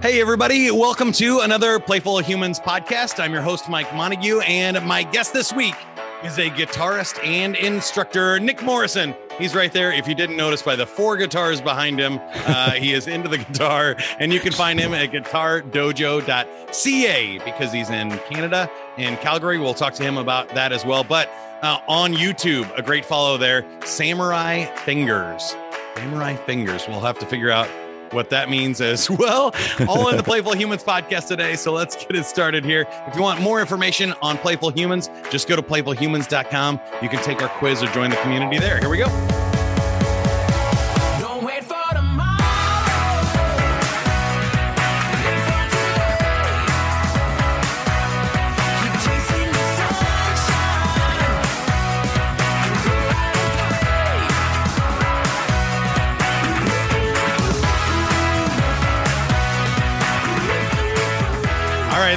Hey, everybody. Welcome to another Playful Humans podcast. I'm your host, Mike Montague, and my guest this week is a guitarist and instructor, Nick Morrison. He's right there. If you didn't notice by the four guitars behind him, uh, he is into the guitar, and you can find him at guitardojo.ca because he's in Canada and Calgary. We'll talk to him about that as well. But uh, on YouTube, a great follow there, Samurai Fingers. Samurai Fingers. We'll have to figure out what that means as well. All in the Playful Humans podcast today. So let's get it started here. If you want more information on Playful Humans, just go to playfulhumans.com. You can take our quiz or join the community there. Here we go.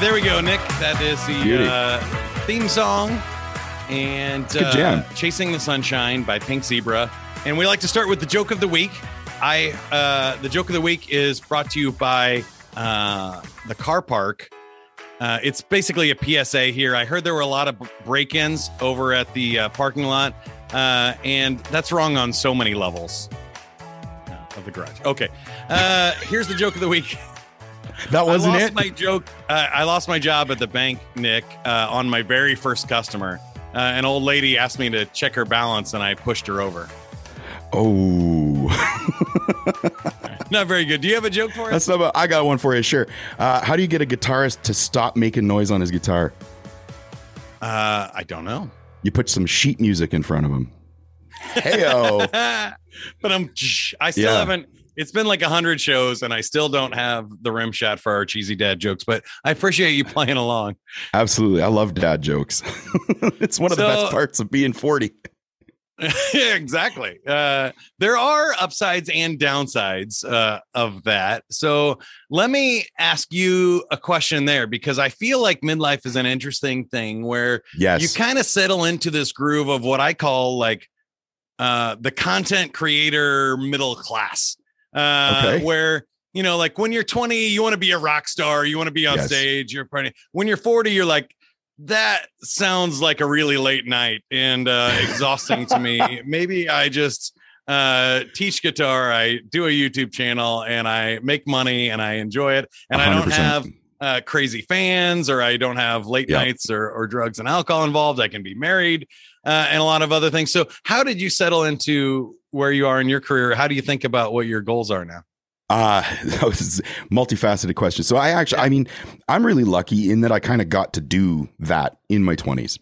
There we go, Nick. That is the uh, theme song and uh. Chasing the Sunshine by Pink Zebra. And we like to start with the joke of the week. I uh, the joke of the week is brought to you by uh, the car park. Uh, it's basically a PSA here. I heard there were a lot of break-ins over at the uh, parking lot, uh, and that's wrong on so many levels of the garage. Okay, uh, here's the joke of the week. That wasn't I lost it. my joke. Uh, I lost my job at the bank, Nick, uh, on my very first customer. Uh, an old lady asked me to check her balance, and I pushed her over. oh, Not very good. Do you have a joke for us? that's not. I got one for you. Sure. Uh, how do you get a guitarist to stop making noise on his guitar? Uh, I don't know. You put some sheet music in front of him. Heyo. but I'm. I still Yeah. haven't. It's been like a hundred shows, and I still don't have the rim shot for our cheesy dad jokes. But I appreciate you playing along. Absolutely. I love dad jokes. it's one of the best parts of being 40. Yeah, exactly. Uh, there are upsides and downsides uh, of that. So let me ask you a question there because I feel like midlife is an interesting thing where Yes. you kind of settle into this groove of what I call like uh, the content creator middle class, uh, Okay. where you know, like when you're 20, you want to be a rock star, you want to be on Yes. stage. You're pretty. When you're 40, you're like, that sounds like a really late night and uh, exhausting to me. Maybe I just uh, teach guitar, I do a YouTube channel, and I make money and I enjoy it, and I don't have uh, crazy fans or I don't have late Yeah. nights or, or drugs and alcohol involved. I can be married uh, and a lot of other things. So, how did you settle into where you are in your career? How do you think about what your goals are now? Uh, that was multifaceted question. So I actually, I mean, I'm really lucky in that I kind of got to do that in my 20s.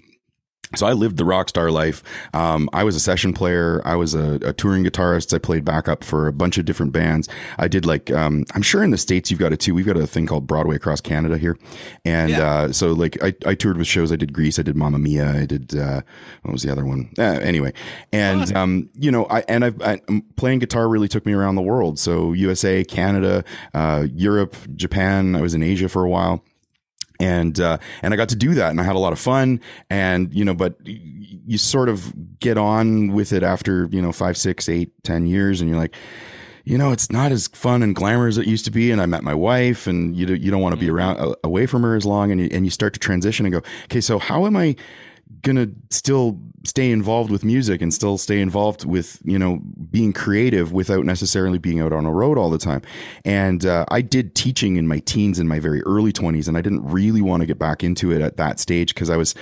So I lived the rock star life. Um, I was a session player. I was a, a touring guitarist. I played backup for a bunch of different bands. I did like, um, I'm sure in the States you've got it too. We've got a thing called Broadway across Canada here. And, Yeah. uh, so like I, I toured with shows. I did Grease. I did Mamma Mia. I did, uh, what was the other one? Uh, anyway. And, um, you know, I, and I've, I, um, playing guitar really took me around the world. So USA, Canada, uh, Europe, Japan. I was in Asia for a while and uh, and I got to do that, and I had a lot of fun, and you know, but you sort of get on with it after you know five, six, eight, ten years, and you're like, you know, it's not as fun and glamorous as it used to be, and I met my wife, and you don't- you don't want to be around uh, away from her as long, and you, and you start to transition and go, okay, so how am I gonna still stay involved with music and still stay involved with you know being creative without necessarily being out on a road all the time and uh, i did teaching in my teens in my very early 20s and i didn't really want to get back into it at that stage because i was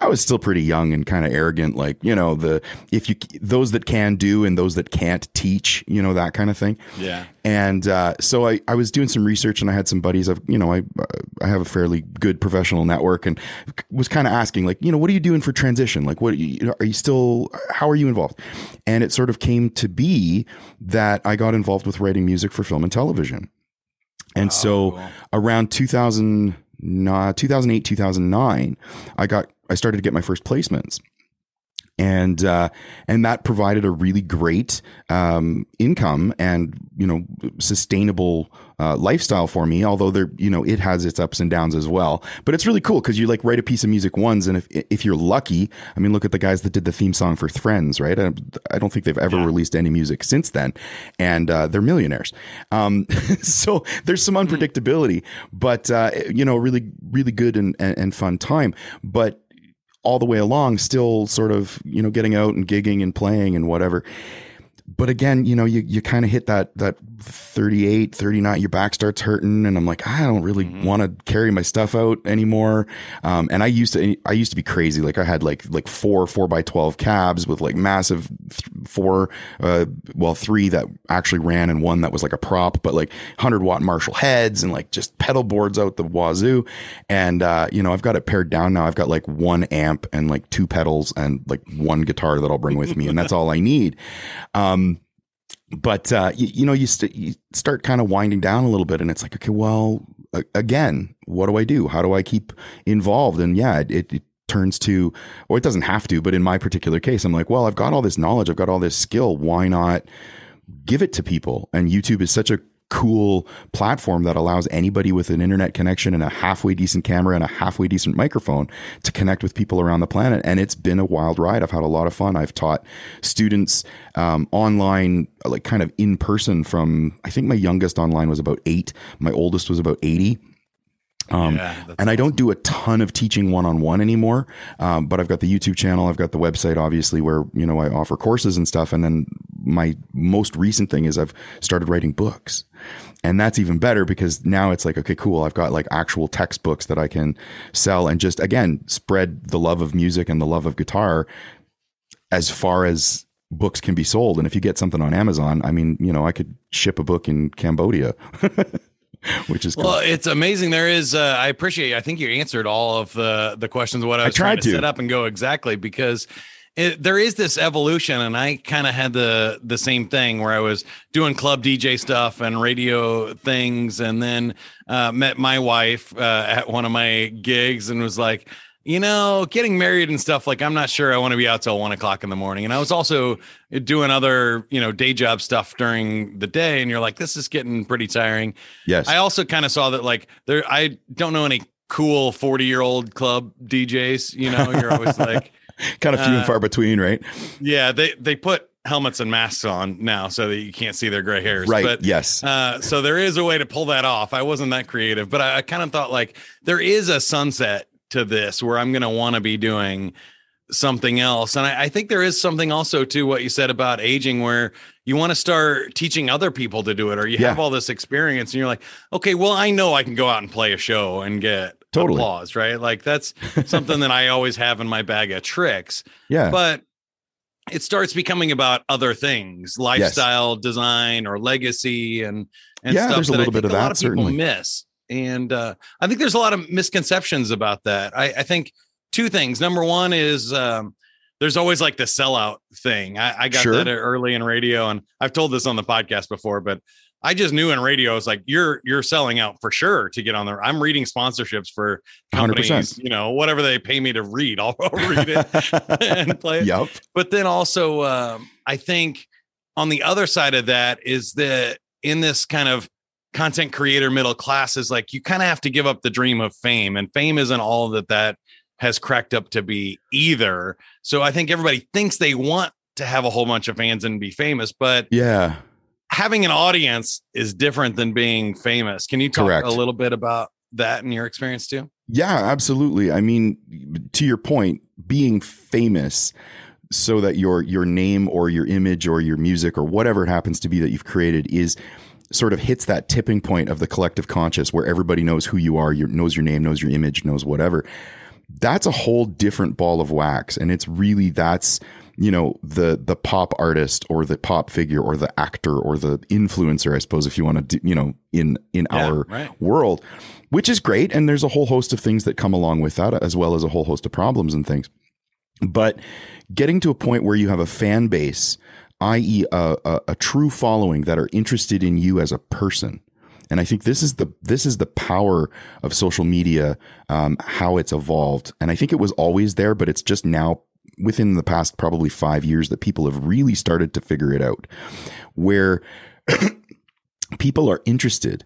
i was still pretty young and kind of arrogant like you know the if you those that can do and those that can't teach you know that kind of thing Yeah. And uh, so I, I was doing some research and I had some buddies of, you know, I, I have a fairly good professional network and was kind of asking like, you know, what are you doing for transition? Like, what you- are you still, how are you involved? And it sort of came to be that I got involved with writing music for film and television. And so cool. around 2000, 2008, 2009, I got, I started to get my first placements. And uh, and that provided a really great um, income and you know sustainable uh, lifestyle for me. Although there, you know, it has its ups and downs as well. But it's really cool because you like write a piece of music once, and if if you're lucky, I mean, look at the guys that did the theme song for Friends, right? I, I don't think they've ever released any music since then, and uh, they're millionaires. Um, so there's some unpredictability, but uh, you know, really really good and, and, and fun time. But all the way along, still sort of you know getting out and gigging and playing and whatever but again, you know, you, you kind of hit that, that 38, 39, your back starts hurting. And I'm like, I don't really want to carry my stuff out anymore. Um, and I used to, I used to be crazy. Like I had like, like four, four by 12 cabs with like massive th- four, uh, well, three that actually ran and one that was like a prop, but like 100 watt Marshall heads and like just pedal boards out the wazoo. And, uh, you know, I've got it pared down now. I've got like one amp and like two pedals and like one guitar that I'll bring with me. And that's all I need. Um, but uh, you, you know, you, st- you start kind of winding down a little bit, and it's like, okay, well, a- again, what do I do? How do I keep involved? And yeah, it, it turns to, or it doesn't have to, but in my particular case, I'm like, well, I've got all this knowledge, I've got all this skill. Why not give it to people? And YouTube is such a cool platform that allows anybody with an internet connection and a halfway decent camera and a halfway decent microphone to connect with people around the planet. And it's been a wild ride. I've had a lot of fun. I've taught students um, online, like kind of in person from, I think my youngest online was about eight. My oldest was about 80. Um, Yeah, and I don't do a ton of teaching one on one anymore. Um, but I've got the YouTube channel. I've got the website, obviously, where, you know, I offer courses and stuff. And then my most recent thing is I've started writing books. And that's even better because now it's like, okay, cool. I've got like actual textbooks that I can sell and just, again, spread the love of music and the love of guitar as far as books can be sold. And if you get something on Amazon, I mean, you know, I could ship a book in Cambodia, which is cool. Well, it's amazing. There is. Uh, I appreciate. I think you answered all of the the questions. What I was trying tried to to. set up and go exactly because it, there is this evolution, and I kind of had the the same thing where I was doing club DJ stuff and radio things, and then uh, met my wife uh, at one of my gigs and was like. You know, getting married and stuff like I'm not sure I want to be out till one o'clock in the morning. And I was also doing other, you know, day job stuff during the day. And you're like, this is getting pretty tiring. yes. I also kind of saw that like there I don't know any cool 40 year old club DJs, you know, you're always like, kind of few and uh, far between, right? yeah, they they put helmets and masks on now so that you can't see their gray hairs. Right. But yes. uh, so there is a way to pull that off. I wasn't that creative, but I, I kind of thought like there is a sunset to this where I'm going to want to be doing something else. And I, I think there is something also to what you said about aging where you want to start teaching other people to do it or you Yeah. have all this experience and you're like, okay, well, I know I can go out and play a show and get Totally. applause, right? Like that's something that I always have in my bag of tricks yeah. but it starts becoming about other things lifestyle design or legacy and and Yeah, stuff there's a that little bit of a lot that, of people certainly. miss and uh, i think there's a lot of misconceptions about that i, I think two things number one is um, there's always like the sellout thing i, I got Sure. that early in radio and i've told this on the podcast before but I just knew in radio, it's like you're you're selling out for sure to get on there. I'm reading sponsorships for 100%. companies, you know, whatever they pay me to read, I'll, I'll read it and play it. yep. But then also, um, I think on the other side of that is that in this kind of content creator middle class is like you kind of have to give up the dream of fame, and fame isn't all that that has cracked up to be either. So I think everybody thinks they want to have a whole bunch of fans and be famous, but Yeah. Having an audience is different than being famous. Can you talk Correct. a little bit about that in your experience too? Yeah, absolutely. I mean, to your point, being famous so that your your name or your image or your music or whatever it happens to be that you've created is sort of hits that tipping point of the collective conscious where everybody knows who you are, your, knows your name, knows your image, knows whatever. That's a whole different ball of wax, and it's really that's you know the the pop artist or the pop figure or the actor or the influencer, I suppose, if you want to, you know, in in Yeah, our right. world, which is great. And there's a whole host of things that come along with that, as well as a whole host of problems and things. But getting to a point where you have a fan base, i.e., a, a, a true following that are interested in you as a person. And I think this is the this is the power of social media, um, how it's evolved. And I think it was always there, but it's just now within the past probably five years that people have really started to figure it out, where people are interested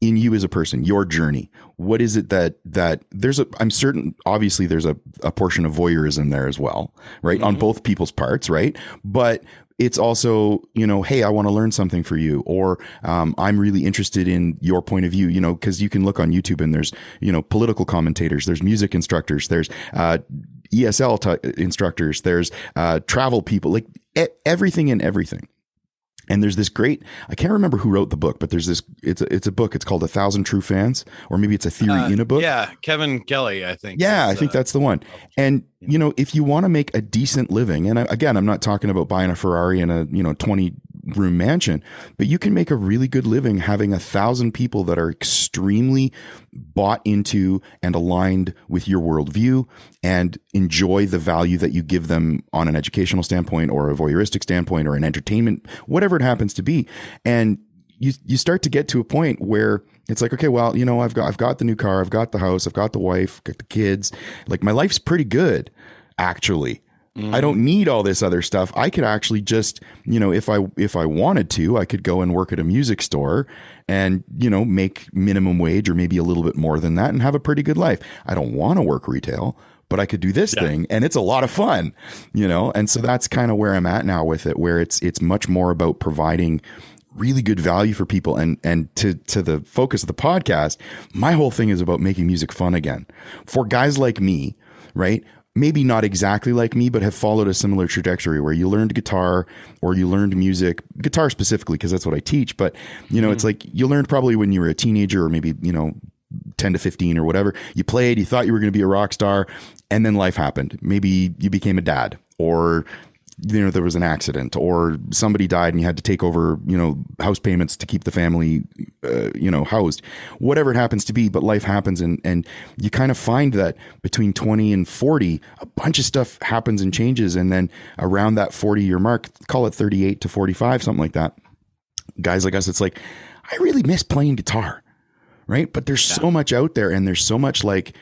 in you as a person, your journey. What is it that that there's a I'm certain obviously there's a, a portion of voyeurism there as well, right? On both people's parts, right? But it's also, you know, hey, I want to learn something for you, or um, I'm really interested in your point of view, you know, because you can look on YouTube and there's, you know, political commentators, there's music instructors, there's uh, ESL t- instructors, there's uh, travel people, like e- everything and everything. And there's this great, I can't remember who wrote the book, but there's this, it's a, it's a book. It's called A Thousand True Fans, or maybe it's a theory Uh, in a book. Yeah, Kevin Kelly, I think. Yeah, I think uh, that's the one. And you know, if you want to make a decent living, and I- again, I'm not talking about buying a Ferrari and a you know 20 room mansion, but you can make a really good living having a thousand people that are extremely bought into and aligned with your worldview and enjoy the value that you give them on an educational standpoint or a voyeuristic standpoint or an entertainment, whatever it happens to be. And you you start to get to a point where it's like, okay, well, you know, I've got I've got the new car, I've got the house, I've got the wife, got the kids. Like my life's pretty good, actually. I don't mm-hmm. need all this other stuff. I could actually just, you know, if I if I wanted to, I could go and work at a music store and, you know, make minimum wage or maybe a little bit more than that and have a pretty good life. I don't want to work retail, but I could do this thing and it's a lot of fun, you know? And so that's kind of where I'm at now with it, where it's it's much more about providing really good value for people and and to to the focus of the podcast my whole thing is about making music fun again for guys like me right maybe not exactly like me but have followed a similar trajectory where you learned guitar or you learned music guitar specifically because that's what I teach but you know it's mm. like you learned probably when you were a teenager or maybe you know 10 to 15 or whatever. You played, you thought you were going to be a rock star, and then life happened. Maybe you became a dad, or you know there was an accident, or somebody died and you had to take over, you know, house payments to keep the family, uh, you know, housed. Whatever it happens to be, but life happens, and and you kind of find that between 20 and 40, a bunch of stuff happens and changes, and then around that 40 year mark, call it 38 to 45, something like that. Guys like us, it's like I really miss playing guitar right? But there's so much out there, and there's so much like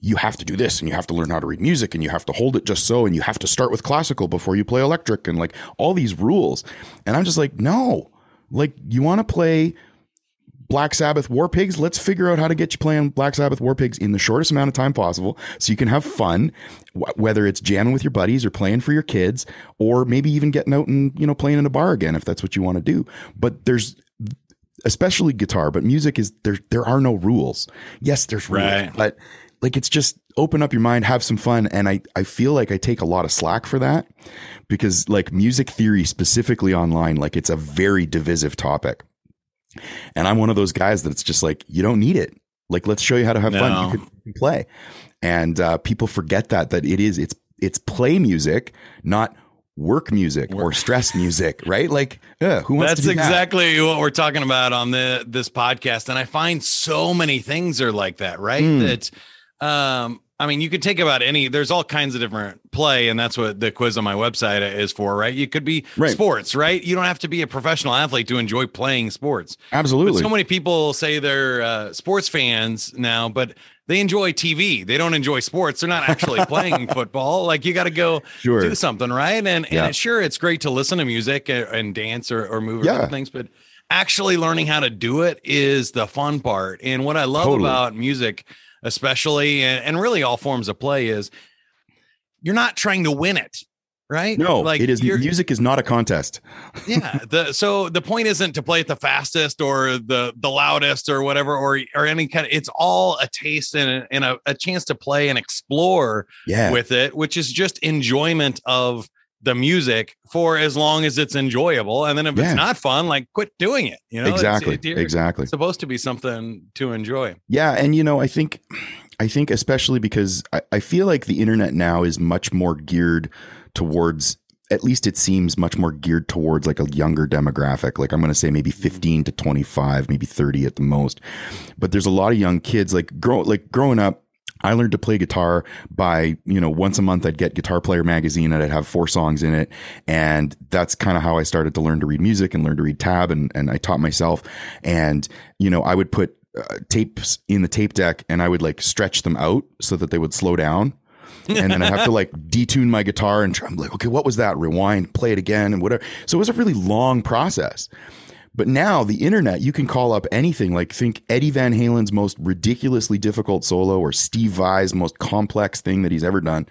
you have to do this, and you have to learn how to read music, and you have to hold it just so, and you have to start with classical before you play electric, and like all these rules. And I'm just like, no, like you want to play Black Sabbath War Pigs? Let's figure out how to get you playing Black Sabbath War Pigs in the shortest amount of time possible so you can have fun, wh- whether it's jamming with your buddies or playing for your kids, or maybe even getting out and, you know, playing in a bar again if that's what you want to do. But there's especially guitar, but music is there there are no rules. Yes, there's rules, Right. but like it's just open up your mind, have some fun. And I, I feel like I take a lot of slack for that because like music theory specifically online, like it's a very divisive topic. And I'm one of those guys that's just like, you don't need it. Like, let's show you how to have fun. No. You can you can play. And uh, people forget that, that it is, it's, it's play music, not work music or stress music, right? Like, uh, who wants That's to do that? exactly what we're talking about on the this podcast, and I find so many things are like that, right? Mm. That, um, I mean, you could take about any. There's all kinds of different play, and that's what the quiz on my website is for, right? You could be Right. sports, right? You don't have to be a professional athlete to enjoy playing sports. Absolutely. But so many people say they're uh, sports fans now, but they enjoy TV. They don't enjoy sports. They're not actually playing football. Like you got to go Sure. do something, right? And Yeah. and sure, it's great to listen to music and, and dance or, or move or Yeah. things, but actually learning how to do it is the fun part. And what I love Totally. about music, especially and, and really all forms of play, is you're not trying to win it. Right? no, like it is music is not a contest. yeah the so the point isn't to play it the fastest or the the loudest or whatever or or any kind of it's all a taste and, a, and a, a chance to play and explore Yeah. with it which is just enjoyment of the music for as long as it's enjoyable and then if Yeah. it's not fun like quit doing it you know exactly. it- you're exactly. supposed to be something to enjoy Yeah, and you know, I think, I think especially because I, I feel like the internet now is much more geared towards. At least it seems much more geared towards like a younger demographic. Like I'm going to say maybe mm-hmm. 15 to 25, maybe 30 at the most. But there's a lot of young kids like grow like growing up. I learned to play guitar by, you know, once a month I'd get Guitar Player magazine and I'd have four songs in it. And that's kind of how I started to learn to read music and learn to read tab. And, and I taught myself. And, you know, I would put uh, tapes in the tape deck and I would like stretch them out so that they would slow down. and then I have to like detune my guitar and try, I'm like, okay, what was that? Rewind, play it again, and whatever. So it was a really long process. But now the internet, you can call up anything. Like think Eddie Van Halen's most ridiculously difficult solo or Steve Vai's most complex thing that he's ever done.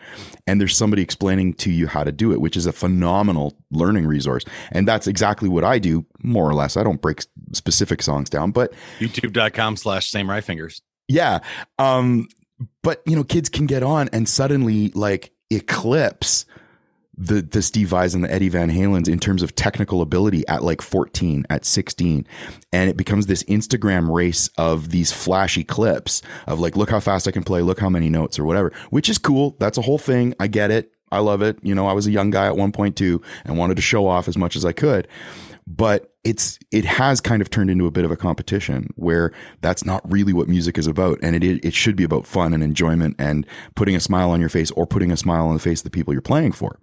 And there's somebody explaining to you how to do it, which is a phenomenal learning resource. And that's exactly what I do, more or less. I don't break specific songs down, but YouTube.com slash samurai fingers. yeah. Um, but you know, kids can get on and suddenly like eclipse the the Steve Vais and the Eddie Van Halens in terms of technical ability at like 14, at 16. And it becomes this Instagram race of these flashy clips of like, look how fast I can play, look how many notes or whatever, which is cool. That's a whole thing. I get it. I love it. You know, I was a young guy at 1.2 and wanted to show off as much as I could. But it's it has kind of turned into a bit of a competition where that's not really what music is about, and it it should be about fun and enjoyment and putting a smile on your face or putting a smile on the face of the people you're playing for.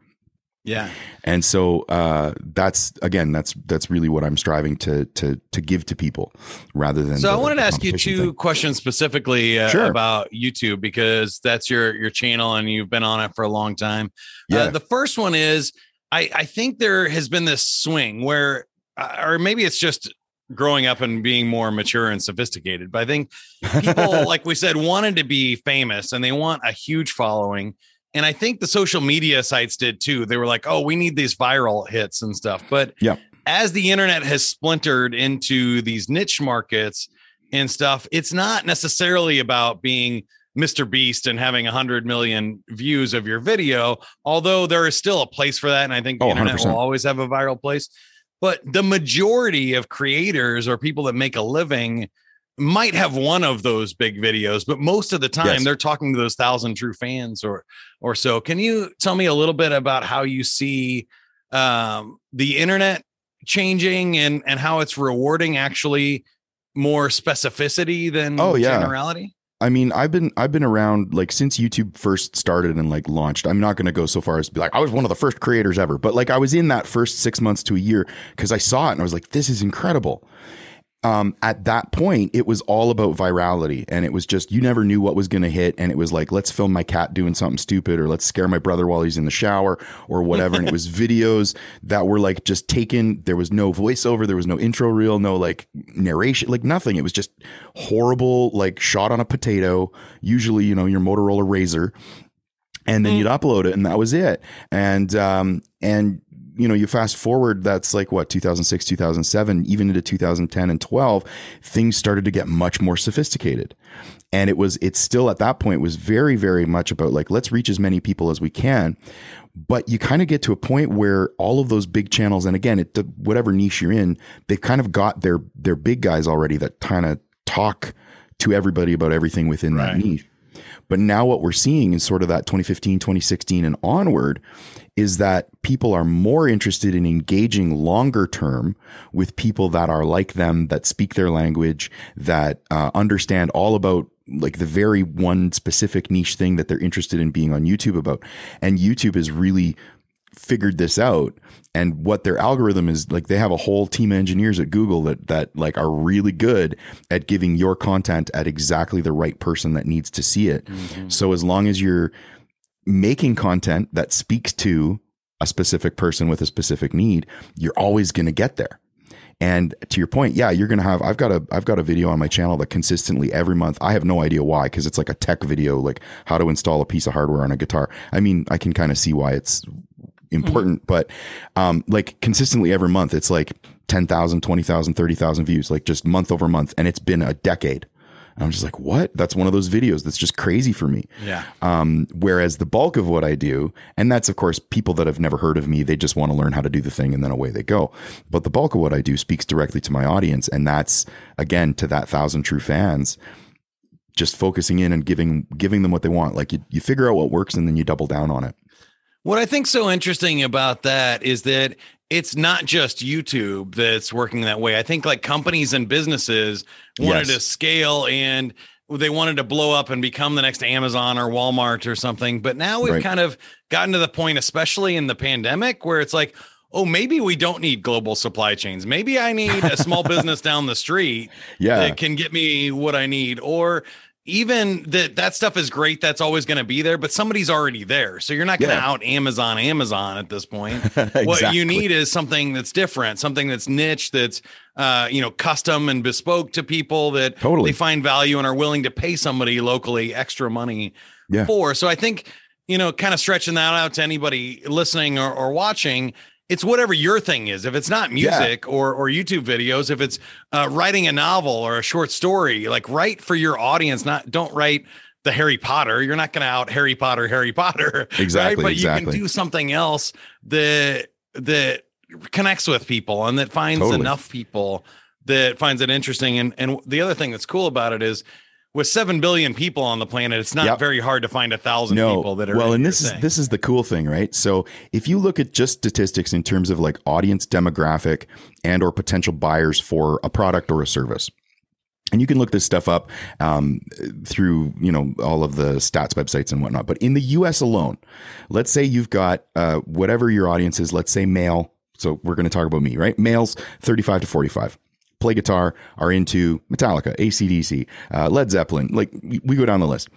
Yeah. And so uh, that's again that's that's really what I'm striving to to to give to people rather than. So I the- wanted to ask you two thing. questions specifically uh, Sure. about YouTube because that's your your channel and you've been on it for a long time. Uh, Yeah. the first one is I I think there has been this swing where uh, or maybe it's just growing up and being more mature and sophisticated, but I think people like we said wanted to be famous and they want a huge following. And I think the social media sites did too. They were like, "Oh, we need these viral hits and stuff." But Yeah. as the internet has splintered into these niche markets and stuff, it's not necessarily about being Mr. Beast and having 100 million views of your video, although there is still a place for that. And I think the Oh, internet 100%. will always have a viral place. But the majority of creators or people that make a living might have one of those big videos, but most of the time Yes. they're talking to those thousand true fans or or so. Can you tell me a little bit about how you see um, the internet changing and and how it's rewarding actually more specificity than Oh, yeah. generality? I mean, I've been I've been around like since YouTube first started and like launched. I'm not going to go so far as to be like I was one of the first creators ever, but like I was in that first six months to a year because I saw it and I was like, this is incredible. Um, at that point, it was all about virality, and it was just you never knew what was going to hit, and it was like let's film my cat doing something stupid, or let's scare my brother while he's in the shower, or whatever. and it was videos that were like just taken. There was no voiceover, there was no intro reel, no like narration, like nothing. It was just horrible, like shot on a potato. Usually, you know, your Motorola RAZR, and then you'd upload it and that was it and um and you know you fast forward that's like what 2006 2007 even into 2010 and 12 things started to get much more sophisticated. And it was it's still at that point was very very much about like let's reach as many people as we can. But you kind of get to a point where all of those big channels and again it whatever niche you're in they've kind of got their their big guys already that kind of talk to everybody about everything within that niche but now what we're seeing in sort of that 2015, 2016 and onward is that people are more interested in engaging longer term with people that are like them, that speak their language, that uh, understand all about like the very one specific niche thing that they're interested in being on YouTube about. And YouTube is really figured this out and what their algorithm is like they have a whole team of engineers at Google that that like are really good at giving your content at exactly the right person that needs to see it. Mm-hmm. So as long as you're making content that speaks to a specific person with a specific need, you're always going to get there. And to your point, yeah, you're going to have I've got a I've got a video on my channel that consistently every month. I have no idea why cuz it's like a tech video like how to install a piece of hardware on a guitar. I mean, I can kind of see why it's important, but um like consistently every month it's like 10,000, 20,000, 30,000 views like just month over month and it's been a decade. And I'm just like, "What? That's one of those videos that's just crazy for me." Yeah. Um, whereas the bulk of what I do, and that's of course people that have never heard of me, they just want to learn how to do the thing and then away they go. But the bulk of what I do speaks directly to my audience. And that's again to that thousand true fans, just focusing in and giving giving them what they want. Like you, you figure out what works and then you double down on it. What I think so interesting about that is that it's not just YouTube that's working that way. I think like companies and businesses wanted Yes. to scale and they wanted to blow up and become the next Amazon or Walmart or something. But now we've Right. kind of gotten to the point, especially in the pandemic, where it's like, oh, maybe we don't need global supply chains. Maybe I need a small business down the street Yeah. that can get me what I need. Or even that that stuff is great that's always going to be there but somebody's already there so you're not going to Yeah. out amazon amazon at this point what you need is something that's different something that's niche that's uh you know custom and bespoke to people that Totally. they find value and are willing to pay somebody locally extra money Yeah. for so i think you know kind of stretching that out to anybody listening or, or watching it's whatever your thing is. If it's not Yeah. music or or YouTube videos, if it's uh, writing a novel or a short story, like write for your audience. Not don't write the Harry Potter. You're not going to out Harry Potter, Harry Potter, Exactly, Right? But you can do something else that that connects with people and that finds Totally. enough people that finds it interesting. And and the other thing that's cool about it is. With seven billion people on the planet, it's not Yep. very hard to find a thousand no. people that are well, and this is thing. this is the cool thing, right? So if you look at just statistics in terms of like audience demographic and or potential buyers for a product or a service. And you can look this stuff up um, through, you know, all of the stats websites and whatnot. But in the U.S. alone, let's say you've got uh, whatever your audience is. Let's say male. So we're going to talk about me, right? Males, thirty-five to forty-five. Play guitar, are into Metallica, ACDC, uh, Led Zeppelin. Like we go down the list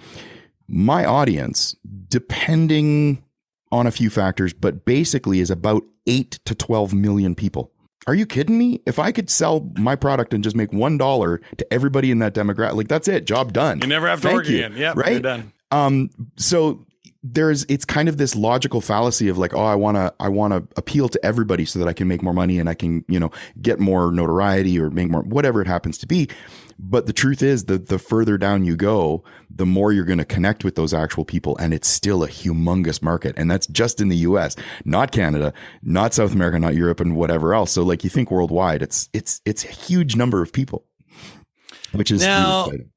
my audience, depending on a few factors, but basically is about eight to 12 million people. Are you kidding me? If I could sell my product and just make $1 to everybody in that demographic, like that's it, job done. you never have to Thank work you. again. Yeah, Right? you're done. Um, so there's it's kind of this logical fallacy of like, oh, I wanna I wanna appeal to everybody so that I can make more money and I can, you know, get more notoriety or make more whatever it happens to be. But the truth is that the further down you go, the more you're going to connect with those actual people. And it's still a humongous market. And that's just in the US, not Canada, not South America, not Europe and whatever else. So like you think worldwide, it's, it's, it's a huge number of people, which is Now- exciting.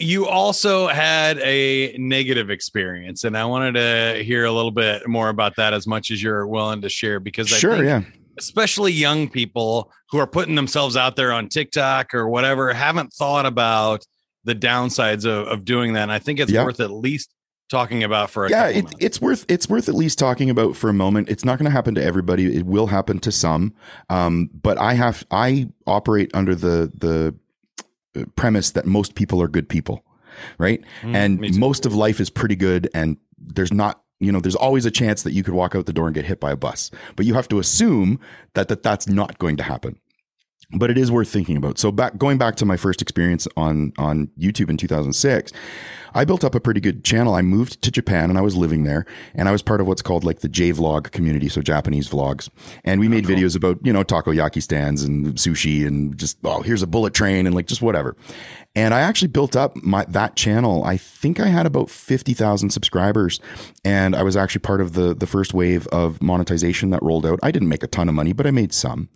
You also had a negative experience and i wanted to hear a little bit more about that as much as you're willing to share because I Sure. Yeah. especially young people who are putting themselves out there on tiktok or whatever haven't thought about the downsides of, of doing that and i think it's Yeah. worth at least talking about for a yeah it, it's worth it's worth at least talking about for a moment it's not going to happen to everybody it will happen to some um, but i have i operate under the the premise that most people are good people right? Mm, and most of life is pretty good and there's not you know there's always a chance that you could walk out the door and get hit by a bus. But you have to assume that, that that's not going to happen. But it is worth thinking about. So back going back to my first experience on on YouTube in 2006, I built up a pretty good channel. I moved to Japan and I was living there and I was part of what's called like the J vlog community, so Japanese vlogs. And we made videos about, you know, takoyaki stands and sushi and just oh, here's a bullet train and like just whatever. And I actually built up my that channel. I think I had about 50,000 subscribers and I was actually part of the the first wave of monetization that rolled out. I didn't make a ton of money, but I made some.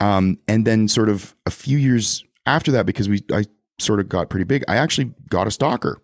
Um, and then sort of a few years after that, because we I sort of got pretty big, I actually got a stalker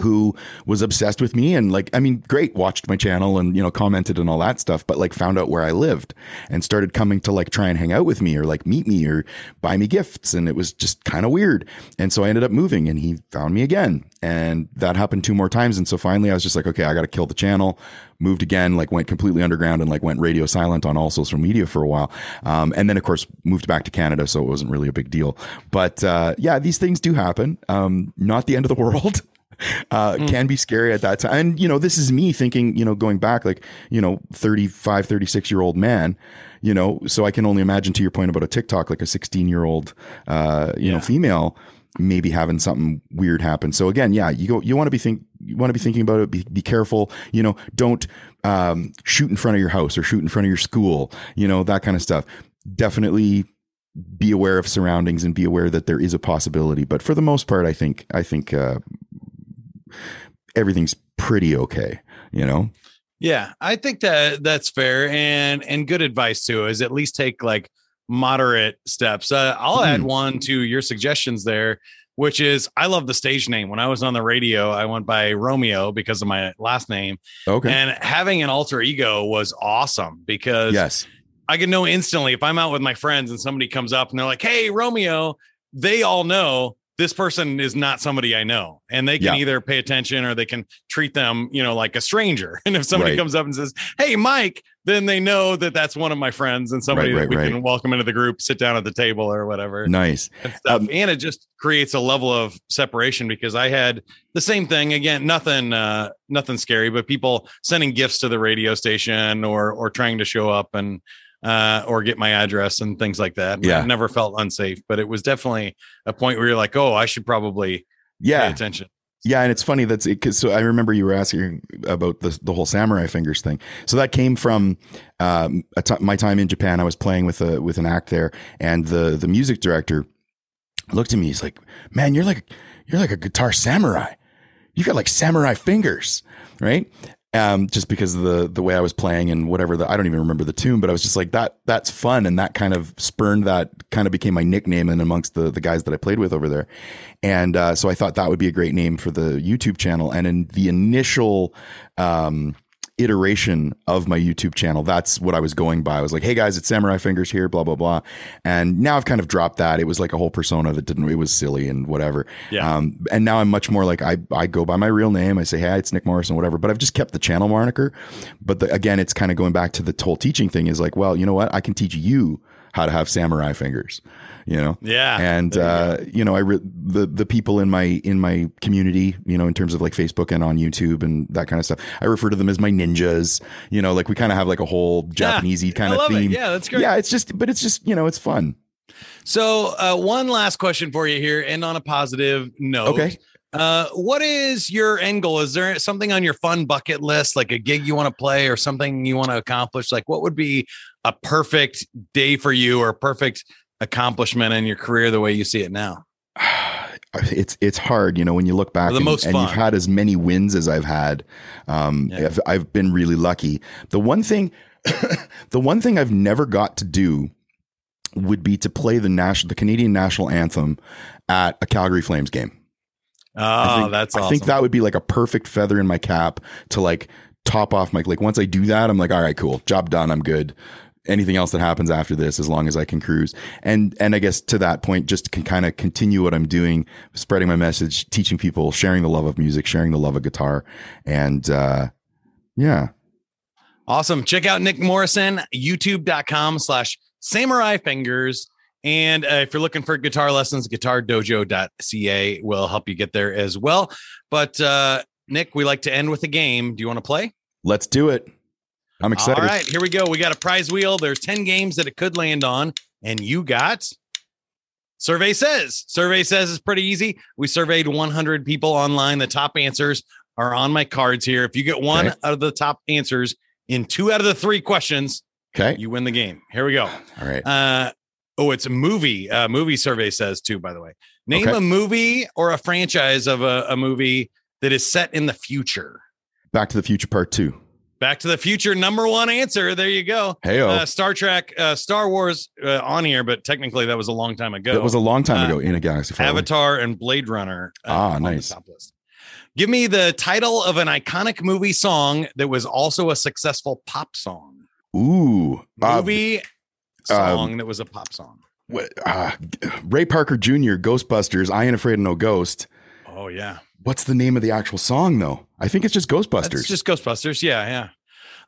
who was obsessed with me and like I mean great watched my channel and you know commented and all that stuff but like found out where I lived and started coming to like try and hang out with me or like meet me or buy me gifts and it was just kind of weird. And so I ended up moving and he found me again and that happened two more times and so finally I was just like okay I got to kill the channel. Moved again like went completely underground and like went radio silent on all social media for a while. Um, and then of course moved back to Canada so it wasn't really a big deal. But uh, yeah these things do happen. Um, not the end of the world uh, can be scary at that time. And, you know, this is me thinking, you know, going back like, you know, 35, 36 year old man, you know, so I can only imagine to your point about a TikTok, like a 16 year old, uh, you know, female maybe having something weird happen. So again, yeah, you go, you want to be think, you want to be thinking about it. Be, be careful, you know, don't, um, shoot in front of your house or shoot in front of your school, you know, that kind of stuff. Definitely be aware of surroundings and be aware that there is a possibility. But for the most part, I think, I think, uh, everything's pretty okay, you know? Yeah, I think that that's fair and and good advice too. Is at least take like moderate steps. Uh, I'll add Hmm. one to your suggestions there, which is I love the stage name. When I was on the radio, I went by Romeo because of my last name, Okay. and having an alter ego was awesome because yes. I can know instantly if I'm out with my friends and somebody comes up and they're like, "Hey, Romeo," they all know this person is not somebody I know, and they can Yeah. either pay attention or they can treat them, you know, like a stranger. And if somebody Right. comes up and says, "Hey, Mike," then they know that that's one of my friends and somebody Right, that we right, can welcome into the group, sit down at the table or whatever Nice. and. Um, and it just creates a level of separation because I had the same thing again, nothing, uh, nothing scary, but people sending gifts to the radio station or or trying to show up and uh, or get my address and things like that. Yeah. I never felt unsafe, but it was definitely a point where you're like, oh, I should probably pay Yeah. attention. Yeah, and it's funny that's it because so I remember you were asking about the the whole samurai fingers thing. So that came from um, a my time in Japan. I was playing with a with an act there, and the the music director looked at me. He's like, "Man, you're like you're like a guitar samurai. You got like samurai fingers, right?" Um, just because of the the way I was playing and whatever. The, I don't even remember the tune, but I was just like that. That's fun, and that kind of spurned that kind of became my nickname and amongst the the guys that I played with over there. And uh, so I thought that would be a great name for the YouTube channel. And in the initial um, iteration of my YouTube channel, that's what I was going by. I was like, hey guys, it's Samurai Fingers here, blah, blah, blah. And now I've kind of dropped that. It was like a whole persona that didn't, it was silly and whatever. Yeah. Um, and now I'm much more like, I, I go by my real name. I say, hey, it's Nick Morrison, whatever. But I've just kept the channel moniker. But the, again, it's kind of going back to the whole teaching thing is like, well, you know what? I can teach you how to have samurai fingers, you know? Yeah. and uh, you know, I re- the the people in my in my community, you know, in terms of like Facebook and on YouTube and that kind of stuff, I refer to them as my ninjas. You know, like we kind of have like a whole Japanesey kind of love it. theme. Yeah, that's great. Yeah, it's just, but it's just, you know, it's fun. So, uh, one last question for you here, and on a positive note. Okay. Uh, what is your end goal? Is there something on your fun bucket list, like a gig you want to play or something you want to accomplish? Like, what would be a perfect day for you or a perfect accomplishment in your career the way you see it now? It's it's hard, you know, when you look back The and, most and you've had as many wins as I've had. Um, Yeah. I've, I've been really lucky. The one thing, the one thing I've never got to do would be to play the national, the Canadian national anthem at a Calgary Flames game. Oh, I think, that's awesome. I think that would be like a perfect feather in my cap to like top off my like once I do that, I'm like, all right, cool, job done, I'm good. Anything else that happens after this, as long as I can cruise, and and I guess to that point, just can kind of continue what I'm doing, spreading my message, teaching people, sharing the love of music, sharing the love of guitar, and uh, yeah, Awesome. Check out Nick Morrison, youtube.com slash samurai fingers. And uh, if you're looking for guitar lessons, guitardojo.ca will help you get there as well. But uh, Nick, we like to end with a game. Do you want to play? let's do it. I'm excited. All right, here we go. We got a prize wheel. There's 10 games that it could land on, and you got Survey Says. Survey Says is pretty easy. We surveyed 100 people online. The top answers are on my cards here. If you get one Okay. out of the top answers in two out of the three questions, Okay. you win the game. Here we go. All right. Uh, oh, it's a movie. Uh, movie survey says too, by the way. Name Okay. a movie or a franchise of a, a movie that is set in the future. Back to the Future Part Two. Back to the Future, number one answer. There you go. Hey, Uh, Star Trek, uh, Star Wars uh, on here, but technically that was a long time ago. that was a long time uh, ago in a galaxy. Far Away. Avatar and Blade Runner. uh, Ah, on the nice. Give me the title of an iconic movie song that was also a successful pop song. Ooh, Movie song that was a pop song. what, uh, Ray Parker Jr. Ghostbusters. I ain't afraid of no ghost. Oh yeah, What's the name of the actual song though? I think it's just Ghostbusters. It's just Ghostbusters. Yeah, yeah.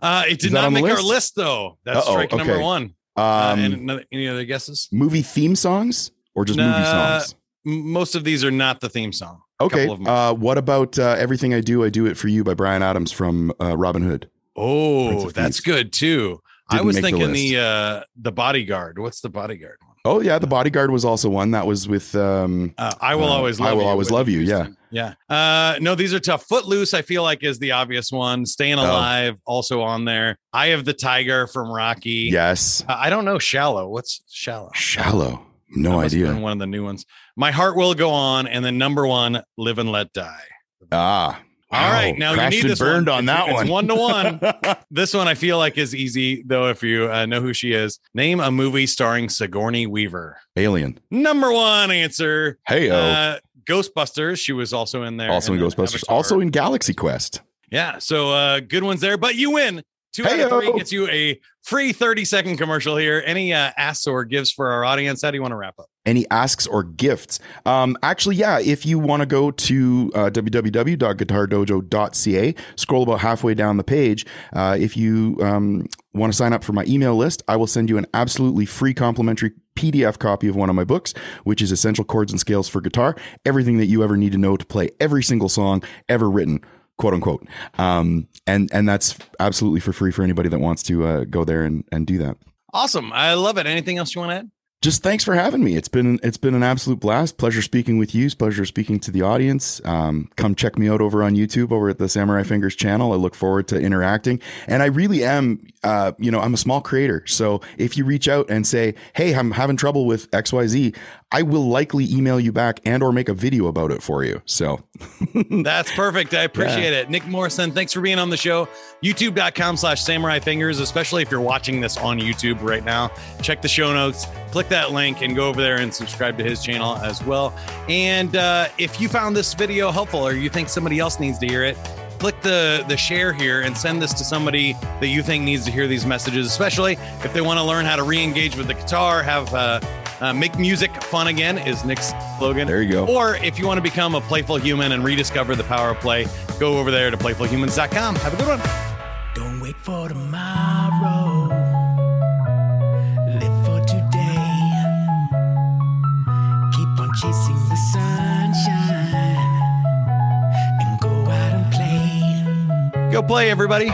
Uh, it did not make our list? list though. That's Uh-oh, strike number okay. one. Uh, um, and another, any other guesses? movie theme songs or just movie songs? Most of these are not the theme song. Okay. couple of 'em are. Uh, what about uh, Everything I Do, I Do It For You by Bryan Adams from uh, Robin Hood? Oh, that's good too. I was the thinking list. the uh the bodyguard. What's the bodyguard one? Oh, yeah. The Bodyguard was also one. That was with. Um, Uh, I will Uh, always I love Will you. Always Love You, yeah. Houston. Yeah. Uh no, these are tough. Footloose, I feel like is the obvious one. Staying Oh. alive, also on there. Eye of the Tiger from Rocky. yes. Uh, I don't know shallow. What's shallow? Shallow. No idea. One of the new ones. My heart will go on, and then number one, live and let die. Ah. All right, now you need this burned one. on that it's one. one to one. This one I feel like is easy though. If you uh, know who she is, name a movie starring Sigourney Weaver. Alien. Number one answer. Hey. Uh, Ghostbusters. She was also in there. also in then Ghostbusters. Avatar. Also in Galaxy Quest. yeah. So uh, good ones there. But you win Two out of three gets you a free 30 second commercial here. Any uh, asks or gives for our audience? How do you want to wrap up? any asks or gifts. Um, actually, yeah, if you want to go to uh, www.guitardojo.ca, scroll about halfway down the page. Uh, if you um, want to sign up for my email list, I will send you an absolutely free complimentary PDF copy of one of my books, which is Essential Chords and Scales for Guitar. Everything that you ever need to know to play every single song ever written. Quote unquote, um, and and that's absolutely for free for anybody that wants to uh, go there and, and do that. Awesome. I love it. Anything else you want to add? Just thanks for having me. It's been it's been an absolute blast. Pleasure speaking with you. It's pleasure speaking to the audience. Um, come check me out over on YouTube over at the Samurai Fingers channel. I look forward to interacting. And I really am, uh, you know, I'm a small creator. So if you reach out and say, "Hey, I'm having trouble with X Y Z," I will likely email you back and or make a video about it for you. So That's perfect. I appreciate it. Nick Morrison, thanks for being on the show. YouTube.com slash samurai fingers, especially if you're watching this on YouTube right now. Check the show notes, click that link, and go over there and subscribe to his channel as well. And uh, if you found this video helpful or you think somebody else needs to hear it, click the the share here and send this to somebody that you think needs to hear these messages, especially if they want to learn how to re-engage with the guitar, have uh, uh, make music fun again is Nick's slogan. there you go. Or if you want to become a playful human and rediscover the power of play, go over there to playfulhumans.com. Have a good one. Don't wait for tomorrow. Chasing the sunshine. Go play, everybody.